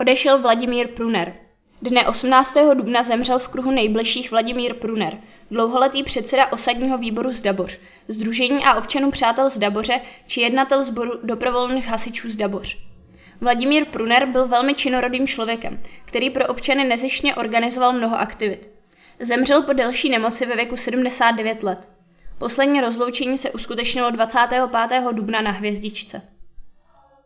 Odešel Vladimír Pruner. Dne 18. dubna zemřel v kruhu nejbližších Vladimír Pruner, dlouholetý předseda osadního výboru z Daboř, Združení a občanů přátel z Daboře či jednatel sboru dobrovolných hasičů z Daboř. Vladimír Pruner byl velmi činorodým člověkem, který pro občany nezišně organizoval mnoho aktivit. Zemřel po delší nemoci ve věku 79 let. Poslední rozloučení se uskutečnilo 25. dubna na Hvězdičce.